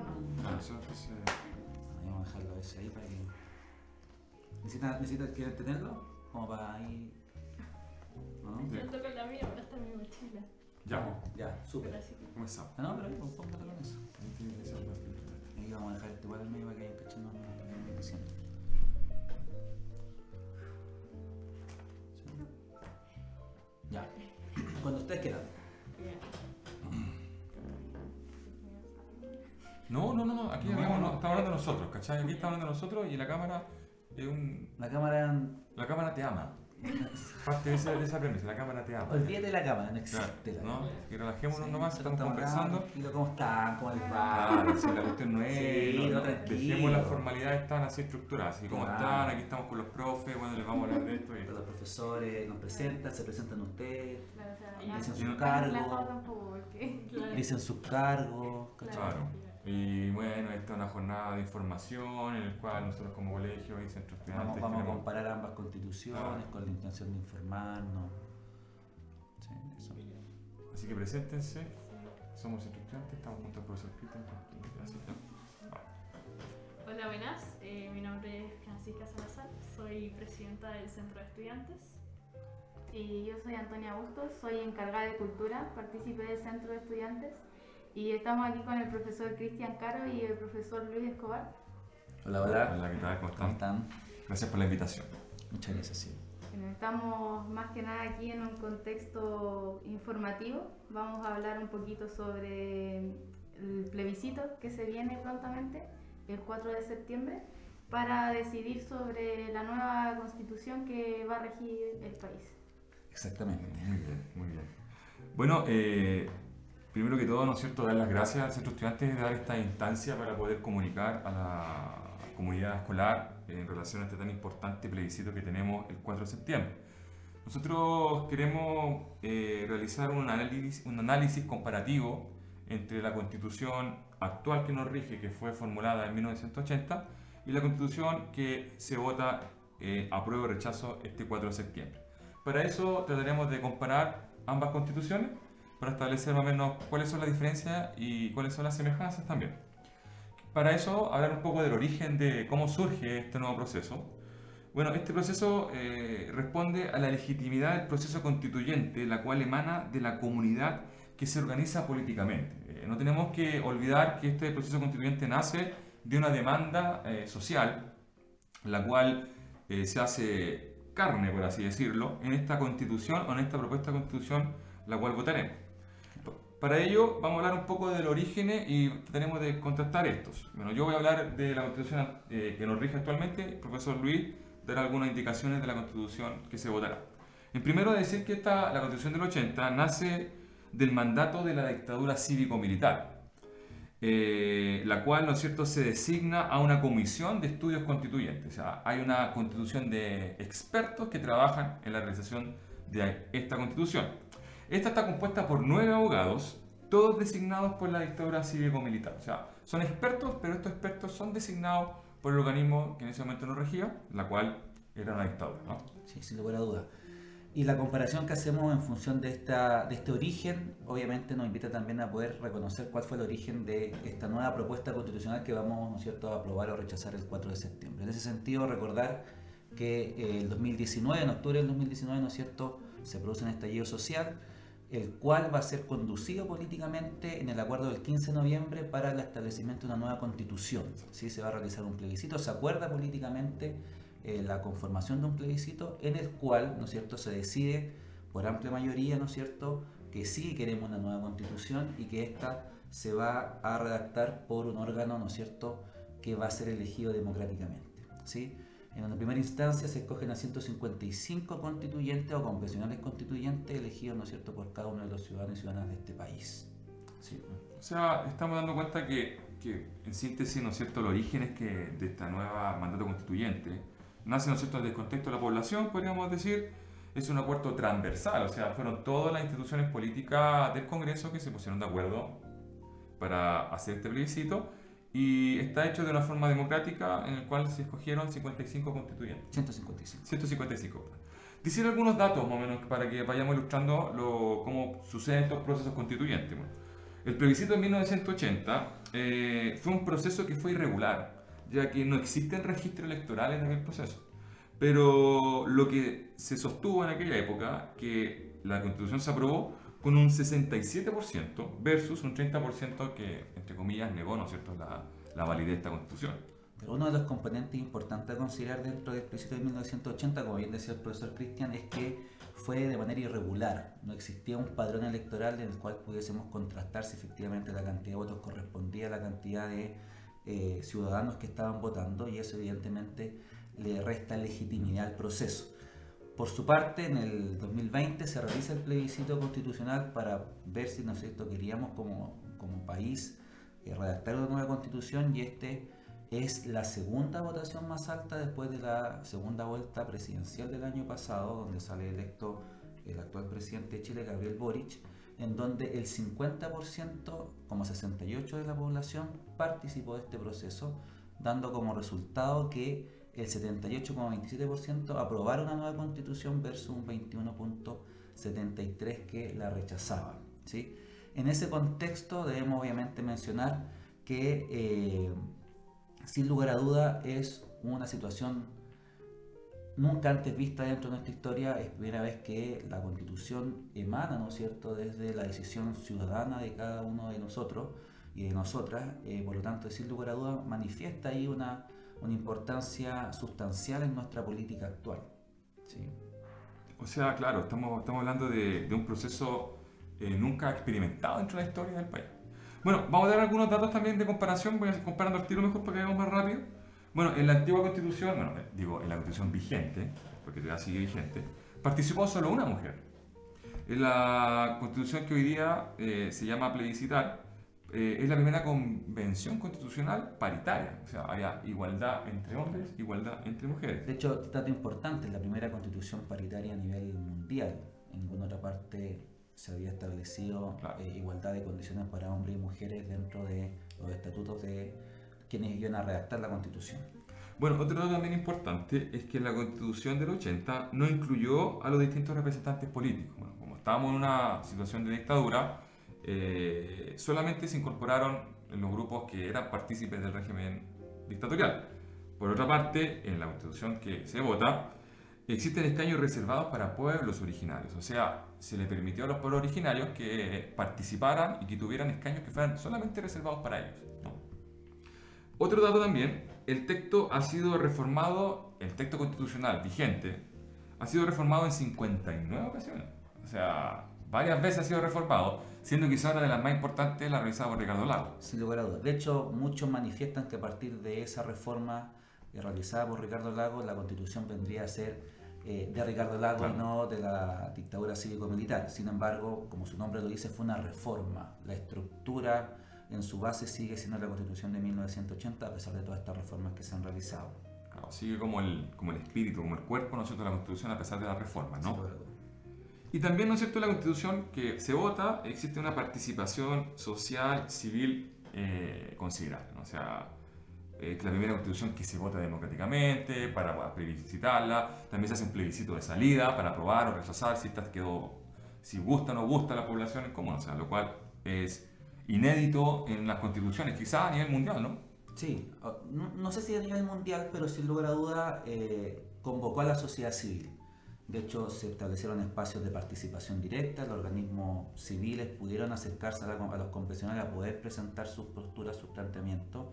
no. Ah, eso, Vamos a dejarlo ese ahí para que. ¿Necesitas, necesitas quieren tenerlo? Como para ahí. ¿No? Siento con la mía, pero está en mi mochila. ya, Ya, súper. ¿cómo está? Ah, no, pero ahí, pues, póngalo con eso. Ahí vamos a dejar este igual al medio para que vayan cachando lo que diciendo. Ya. Cuando ustedes quieran. No, no, no, no, aquí No, no, no. estamos hablando de nosotros, ¿cachai? Aquí estamos hablando de nosotros y la cámara es un... La cámara. La cámara te ama. Parte de esa, de esa premisa, la cámara te ama. Olvídate de la cámara, no Claro, existe la ¿no? cámara. Y relajémonos Sí, nomás, estamos conversando. tranquilo, ¿Cómo están? ¿Cómo les va? Claro, si la cuestión no es. Sí, no, no, no, tranquilo. Dejemos las formalidades tan así estructuradas, así como Claro. están, aquí estamos con los profes, bueno, les vamos a hablar de esto y. Los profesores nos presentan, se presentan ustedes, Claro, o sea, Y no- dicen su no cargo. tan relajado tampoco, porque- Claro. dicen sus cargos. Claro. Y bueno, esta es una jornada de información en el cual nosotros como colegio y centro Vamos, estudiantes vamos a queremos- comparar ambas constituciones Claro. con la intención de informarnos. Sí, eso. Así que preséntense, somos centro estudiantes, estamos junto al profesor Cristian. Así que, Hola, buenas. Eh, mi nombre es Francisca Salazar. Soy presidenta del Centro de Estudiantes. Y yo soy Antonia Bustos, soy encargada de cultura, partícipe del Centro de Estudiantes y estamos aquí con el profesor Cristian Caro y el profesor Luis Escobar. Hola, hola. Hola, ¿qué tal? ¿Cómo ¿Cómo están? están? Gracias por la invitación. Muchas gracias, sí. Bueno, Estamos más que nada aquí en un contexto informativo. Vamos a hablar un poquito sobre el plebiscito que se viene prontamente, el 4 de septiembre, para decidir sobre la nueva constitución que va a regir el país. Exactamente. Muy bien, muy bien. Bueno, eh, primero que todo, ¿no es cierto?, dar las gracias al Centro Estudiantes de dar esta instancia para poder comunicar a la comunidad escolar en relación a este tan importante plebiscito que tenemos el 4 de septiembre. Nosotros queremos eh, realizar un análisis, un análisis comparativo entre la constitución actual que nos rige, que fue formulada en 1980, y la constitución que se vota eh, apruebo o rechazo este 4 de septiembre. Para eso trataremos de comparar ambas constituciones para establecer más o menos cuáles son las diferencias y cuáles son las semejanzas también. Para eso, hablar un poco del origen de cómo surge este nuevo proceso. Bueno, este proceso eh, responde a la legitimidad del proceso constituyente, la cual emana de la comunidad que se organiza políticamente. Eh, no tenemos que olvidar que este proceso constituyente nace de una demanda eh, social, la cual se hace carne, por así decirlo, en esta constitución o en esta propuesta de constitución, la cual votaremos. Para ello vamos a hablar un poco del origen y tenemos de contrastar estos. Bueno, yo voy a hablar de la constitución eh, que nos rige actualmente, el profesor Luis dará algunas indicaciones de la constitución que se votará. En primero decir que esta, la constitución del 80 nace del mandato de la dictadura cívico-militar, eh, la cual, ¿no es cierto?, se designa a una comisión de estudios constituyentes. O sea, hay una constitución de expertos que trabajan en la realización de esta constitución. Esta está compuesta por nueve abogados, todos designados por la dictadura cívico-militar. O sea, son expertos, pero estos expertos son designados por el organismo que en ese momento nos regía, la cual era una dictadura. ¿no? Sí, sin lugar a duda. Y la comparación que hacemos en función de, esta, de este origen, obviamente nos invita también a poder reconocer cuál fue el origen de esta nueva propuesta constitucional que vamos ¿no es cierto? a aprobar o rechazar el 4 de septiembre. En ese sentido, recordar que eh, el 2019, en octubre del 2019, ¿no es cierto?, se produce un estallido social, el cual va a ser conducido políticamente en el acuerdo del 15 de noviembre para el establecimiento de una nueva constitución. ¿sí? Se va a realizar un plebiscito, se acuerda políticamente eh, la conformación de un plebiscito en el cual, ¿no es cierto?, se decide por amplia mayoría, ¿no es cierto?, que sí queremos una nueva constitución y que esta se va a redactar por un órgano, ¿no es cierto?, que va a ser elegido democráticamente, ¿sí? En una primera instancia se escogen a 155 constituyentes o convencionales constituyentes elegidos, ¿no es cierto?, por cada uno de los ciudadanos y ciudadanas de este país. ¿sí? O sea, estamos dando cuenta que, que, en síntesis, ¿no es cierto?, el origen es que de esta nueva mandato constituyente nace, ¿no es cierto?, del contexto de la población, podríamos decir, es un acuerdo transversal, o sea, fueron todas las instituciones políticas del Congreso que se pusieron de acuerdo para hacer este plebiscito y está hecho de una forma democrática en el cual se escogieron 55 constituyentes. 155. 155. Decir algunos datos más o menos para que vayamos ilustrando lo, cómo suceden estos procesos constituyentes. Bueno, El plebiscito de 1980 eh, fue un proceso que fue irregular, ya que no existen registros electorales en aquel proceso. Pero lo que se sostuvo en aquella época, que la constitución se aprobó con un 67% versus un 30% que, entre comillas, negó ¿no cierto? La, la validez de esta constitución. Pero uno de los componentes importantes a considerar dentro del plebiscito de 1980, como bien decía el profesor Cristian, es que fue de manera irregular. No existía un padrón electoral en el cual pudiésemos contrastar si efectivamente la cantidad de votos correspondía a la cantidad de eh, ciudadanos que estaban votando y eso evidentemente le resta legitimidad al proceso. Por su parte, en el 2020 se realiza el plebiscito constitucional para ver si nosotros queríamos como, como país eh, redactar una nueva constitución y este es la segunda votación más alta después de la segunda vuelta presidencial del año pasado, donde sale electo el actual presidente de Chile, Gabriel Boric, en donde el 50%, como 68% de la población, participó de este proceso, dando como resultado que el 78,27% aprobaron una nueva constitución versus un 21,73% que la rechazaban. ¿sí? En ese contexto debemos obviamente mencionar que eh, sin lugar a duda es una situación nunca antes vista dentro de nuestra historia, es primera vez que la constitución emana, ¿no es cierto?, desde la decisión ciudadana de cada uno de nosotros y de nosotras, eh, por lo tanto, sin lugar a duda, manifiesta ahí una, una importancia sustancial en nuestra política actual. ¿sí? O sea, claro, estamos, estamos hablando de, de un proceso eh, nunca experimentado dentro de la historia del país. Bueno, vamos a dar algunos datos también de comparación, voy a comparando el tiro mejor para que veamos más rápido. Bueno, en la antigua constitución, bueno, digo, en la constitución vigente, porque todavía sigue vigente, participó solo una mujer. En la constitución que hoy día eh, se llama plebiscitar, eh, es la primera convención constitucional paritaria. O sea, había igualdad entre hombres, igualdad entre mujeres. De hecho, dato importante, es la primera constitución paritaria a nivel mundial. En ninguna otra parte se había establecido eh, igualdad de condiciones para hombres y mujeres dentro de los estatutos de quienes iban a redactar la constitución. Bueno, otro dato también importante es que la constitución del 80 no incluyó a los distintos representantes políticos. Bueno, como estábamos en una situación de dictadura, eh, solamente se incorporaron en los grupos que eran partícipes del régimen dictatorial. Por otra parte, en la constitución que se vota, existen escaños reservados para pueblos originarios, o sea, se le permitió a los pueblos originarios que participaran y que tuvieran escaños que fueran solamente reservados para ellos. Otro dato también, el texto ha sido reformado, el texto constitucional vigente, ha sido reformado en 59 ocasiones. O sea, varias veces ha sido reformado, siendo quizá una de las más importantes la realizada por Ricardo Lago. Sin lugar a dudas. De hecho, muchos manifiestan que a partir de esa reforma realizada por Ricardo Lago, la constitución vendría a ser eh, de Ricardo Lago y no de la dictadura cívico-militar. Sin embargo, como su nombre lo dice, fue una reforma. La estructura en su base sigue siendo la constitución de 1980 a pesar de todas estas reformas que se han realizado. Claro, sigue como el, como el espíritu, como el cuerpo, ¿no es cierto?, de la constitución a pesar de las reformas, ¿no? Y también, ¿no es cierto?, la constitución que se vota, existe una participación social, civil eh, considerable, ¿no? O sea, es la primera constitución que se vota democráticamente para plebiscitarla. También se hace un plebiscito de salida para aprobar o rechazar si esta quedó, si gusta o no gusta a la población en común, o sea, lo cual es inédito en las constituciones, quizás a nivel mundial, ¿no? Sí, no, sé si a nivel mundial, pero sin lugar a duda eh, convocó a la sociedad civil. De hecho, se establecieron espacios de participación directa, los organismos civiles pudieron acercarse a, a los confesionales a poder presentar sus posturas, sus planteamientos.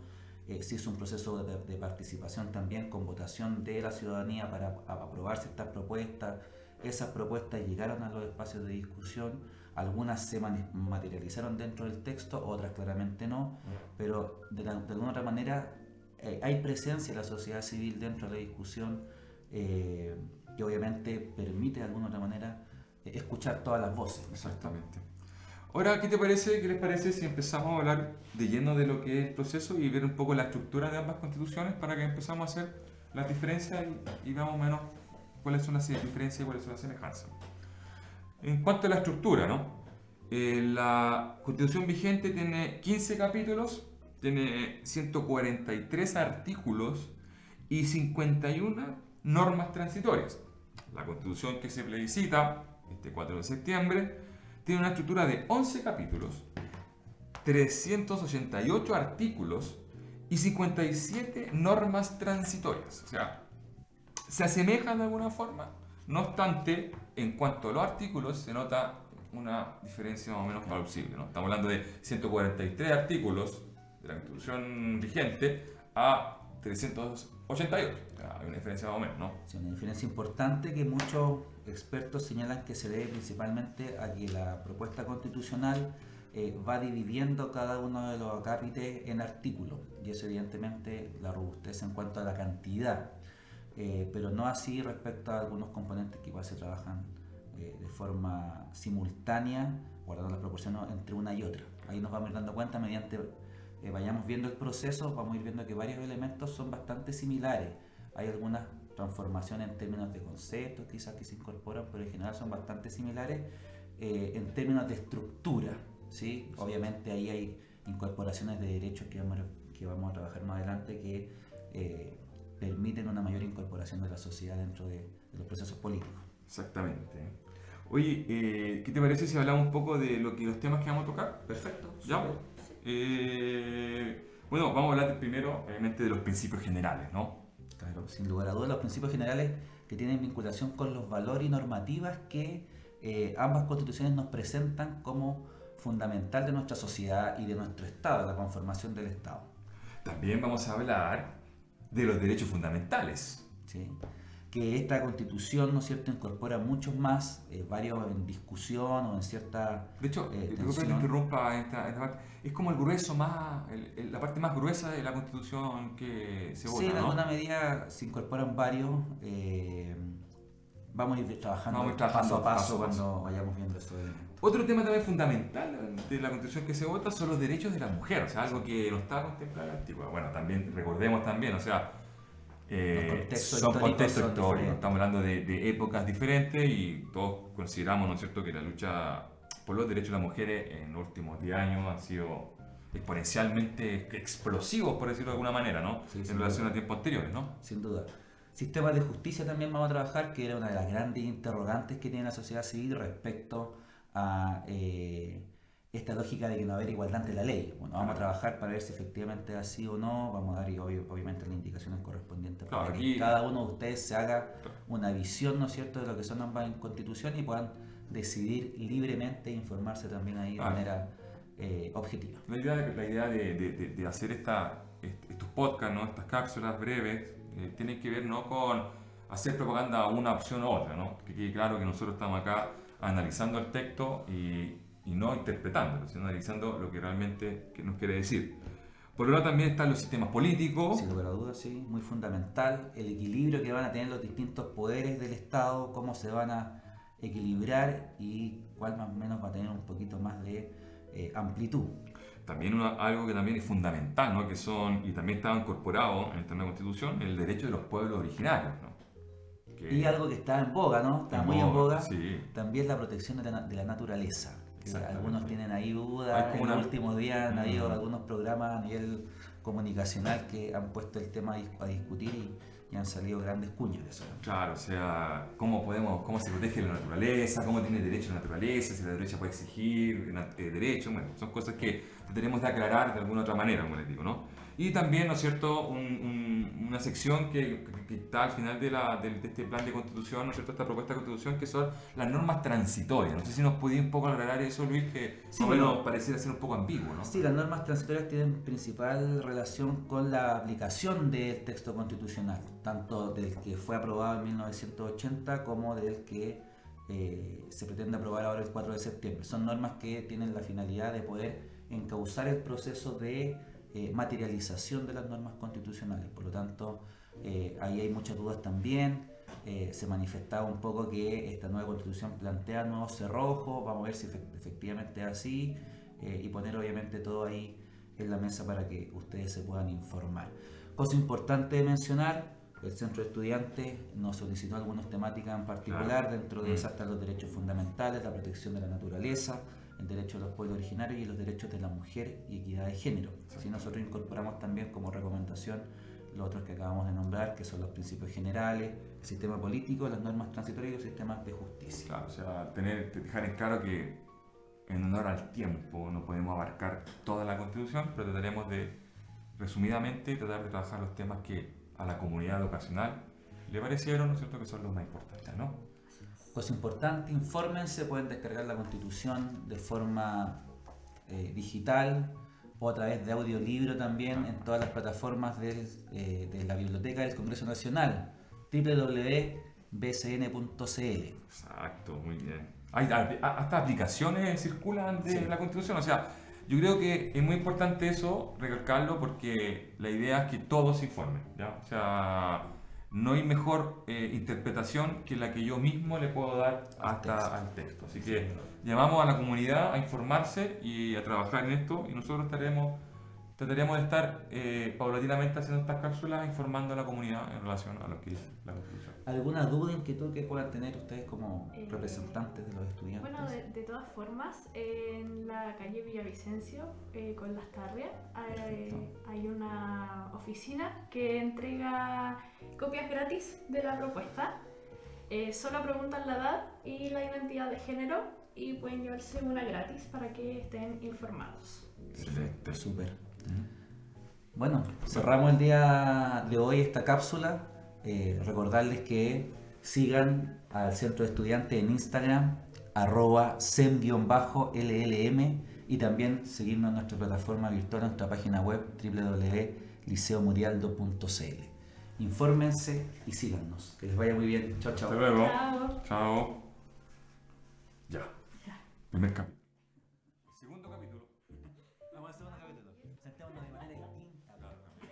Eh, se hizo un proceso de, participación también con votación de la ciudadanía para aprobar ciertas propuestas. Esas propuestas llegaron a los espacios de discusión, algunas se materializaron dentro del texto, otras claramente no, pero de, alguna otra manera eh, hay presencia de la sociedad civil dentro de la discusión. Eh, que obviamente permite de alguna otra manera eh, escuchar todas las voces. Exactamente. Ahora, ¿qué te parece? ¿Qué les parece si empezamos a hablar de lleno de lo que es el proceso y ver un poco la estructura de ambas constituciones para que empezamos a hacer las diferencias y, veamos menos cuáles son las diferencias y cuáles son las semejanzas? En cuanto a la estructura, ¿no? Eh, la constitución vigente tiene 15 capítulos, tiene 143 artículos y 51 normas transitorias. La constitución que se plebiscita este 4 de septiembre tiene una estructura de 11 capítulos, 388 artículos y 57 normas transitorias. O sea, se asemejan de alguna forma. No obstante, en cuanto a los artículos, se nota una diferencia más o menos plausible. ¿no? Estamos hablando de 143 artículos de la Constitución vigente a 388. hay una diferencia más o menos, ¿no? Sí, una diferencia importante que muchos expertos señalan que se debe principalmente a que la propuesta constitucional eh, va dividiendo cada uno de los acápites en artículos y eso evidentemente la robustece en cuanto a la cantidad, eh, pero no así respecto a algunos componentes que igual se trabajan eh, de forma simultánea, guardando las proporciones entre una y otra. Ahí nos vamos dando cuenta mediante vayamos viendo el proceso, vamos a ir viendo que varios elementos son bastante similares. Hay algunas transformaciones en términos de conceptos quizás que se incorporan, pero en general son bastante similares en términos de estructura. ¿sí? Obviamente ahí hay incorporaciones de derechos que vamos, que vamos a trabajar más adelante que eh, permiten una mayor incorporación de la sociedad dentro de, los procesos políticos. Exactamente. Oye, eh, ¿qué te parece si hablamos un poco de lo que, los temas que vamos a tocar? Perfecto. ¿Ya? Eh, bueno, vamos a hablar primero, obviamente, de los principios generales, ¿no? Claro, sin lugar a dudas, los principios generales que tienen vinculación con los valores y normativas que ambas constituciones nos presentan como fundamental de nuestra sociedad y de nuestro Estado, la conformación del Estado. También vamos a hablar de los derechos fundamentales. ¿sí? Que esta constitución, ¿no es cierto?, incorpora muchos más, eh, varios en discusión o en cierta. De hecho, eh, que interrumpa esta, esta, parte. Es como el grueso más, la parte más gruesa de la constitución que se vota. Sí, en alguna medida se incorporan varios. Eh, vamos a ir trabajando, paso, a paso, cuando vayamos viendo eso. Otro tema también fundamental de la constitución que se vota son los derechos de la mujer, o sea, algo que no está contemplado en la antigua. Bueno, también recordemos también, o sea, eh, son contextos históricos, estamos hablando de, épocas diferentes y todos consideramos, ¿no es cierto?, que la lucha por los derechos de las mujeres en los últimos 10 años han sido exponencialmente explosivos, por decirlo de alguna manera, ¿no? en relación a tiempos anteriores, ¿no? Sin duda. Sistemas de justicia también vamos a trabajar, que era una de las grandes interrogantes que tiene la sociedad civil respecto a eh, esta lógica de que no haber igualdad ante la ley. Bueno, vamos a trabajar para ver si efectivamente es así o no, vamos a dar obviamente las indicaciones correspondientes para que cada uno de ustedes se haga una visión, ¿no es cierto?, de lo que son ambas constituciones y puedan decidir libremente e informarse también ahí de manera eh, objetiva. La idea, la idea de, de, hacer esta, estos podcasts, ¿no? estas cápsulas breves, eh, tiene que ver no con hacer propaganda a una opción u otra, ¿no? que quede claro que nosotros estamos acá analizando el texto y, y no interpretándolo, sino analizando lo que realmente nos quiere decir. Por otro lado también están los sistemas políticos. Sin lugar a dudas, sí, muy fundamental. El equilibrio que van a tener los distintos poderes del Estado, cómo se van a equilibrar y cuál más o menos va a tener un poquito más de eh, amplitud. También algo que también es fundamental, ¿no? que son, y también estaba incorporado en esta nueva constitución, el derecho de los pueblos originarios. ¿no? Y algo que está en boga, ¿no? Está muy en boga. También la protección de la, naturaleza. Algunos tienen ahí dudas. En los últimos días han habido mm. algunos programas a nivel comunicacional que han puesto el tema a discutir y, han salido grandes cuñas de eso. Claro, o sea, cómo podemos, cómo se protege la naturaleza, cómo tiene derecho la naturaleza, si la derecha puede exigir eh, derechos, bueno, son cosas que tenemos que aclarar de alguna otra manera, como les digo, ¿no? Y también, ¿no es cierto?, una sección que, está al final de, la, de, este plan de constitución, ¿no es cierto?, esta propuesta de constitución, que son las normas transitorias. No sé si nos podías un poco aclarar eso, Luis, que sí, bueno, pareciera ser un poco ambiguo, ¿no? Sí, las normas transitorias tienen principal relación con la aplicación del texto constitucional, tanto del que fue aprobado en 1980 como del que eh, se pretende aprobar ahora el 4 de septiembre. Son normas que tienen la finalidad de poder encauzar el proceso de eh, materialización de las normas constitucionales. Por lo tanto, eh, ahí hay muchas dudas también. Eh, se manifestaba un poco que esta nueva constitución plantea nuevos cerrojos, vamos a ver si efectivamente es así y poner obviamente todo ahí en la mesa para que ustedes se puedan informar. Cosa importante de mencionar, el Centro de Estudiantes nos solicitó algunas temáticas en particular, dentro de mm. esas están los derechos fundamentales, la protección de la naturaleza, el derecho de los pueblos originarios y los derechos de la mujer y equidad de género. Si nosotros incorporamos también como recomendación los otros que acabamos de nombrar, que son los principios generales, el sistema político, las normas transitorias y los sistemas de justicia. Claro, o sea, tener, dejar en claro que en honor al tiempo, no podemos abarcar toda la constitución, pero trataremos de, resumidamente, tratar de trabajar los temas que a la comunidad educacional le parecieron, ¿no es cierto?, que son los más importantes, ¿no? Pues importante, infórmense, pueden descargar la constitución de forma eh, digital o a través de audiolibro también en todas las plataformas de, eh, de la Biblioteca del Congreso Nacional, www.bcn.cl. Exacto, muy bien. Hay, hasta aplicaciones circulan de Sí. la Constitución, o sea, yo creo que es muy importante eso, recalcarlo, porque la idea es que todos se informen, ¿ya? O sea, no hay mejor eh, interpretación que la que yo mismo le puedo dar hasta texto. al texto. Así que llamamos a la comunidad a informarse y a trabajar en esto y nosotros estaremos, trataremos de estar eh, paulatinamente haciendo estas cápsulas informando a la comunidad en relación a lo que es la Constitución. ¿Alguna duda, inquietud que puedan tener ustedes como Eh, representantes de los estudiantes? Bueno, de, de todas formas, en la calle Villavicencio, eh, con las tarrias, hay, hay una oficina que entrega copias gratis de la propuesta. Eh, solo preguntan la edad y la identidad de género y pueden llevarse una gratis para que estén informados. Excelente. Súper. Bueno, cerramos el día de hoy esta cápsula. Eh, recordarles que sigan al Centro de Estudiantes en Instagram, arroba sem-llm y también seguirnos en nuestra plataforma virtual, en nuestra página web www.liceomurialdo.cl. Infórmense y síganos. Que les vaya muy bien. Chao, chao. Hasta luego. Chao. Chao. Ya. Capítulo.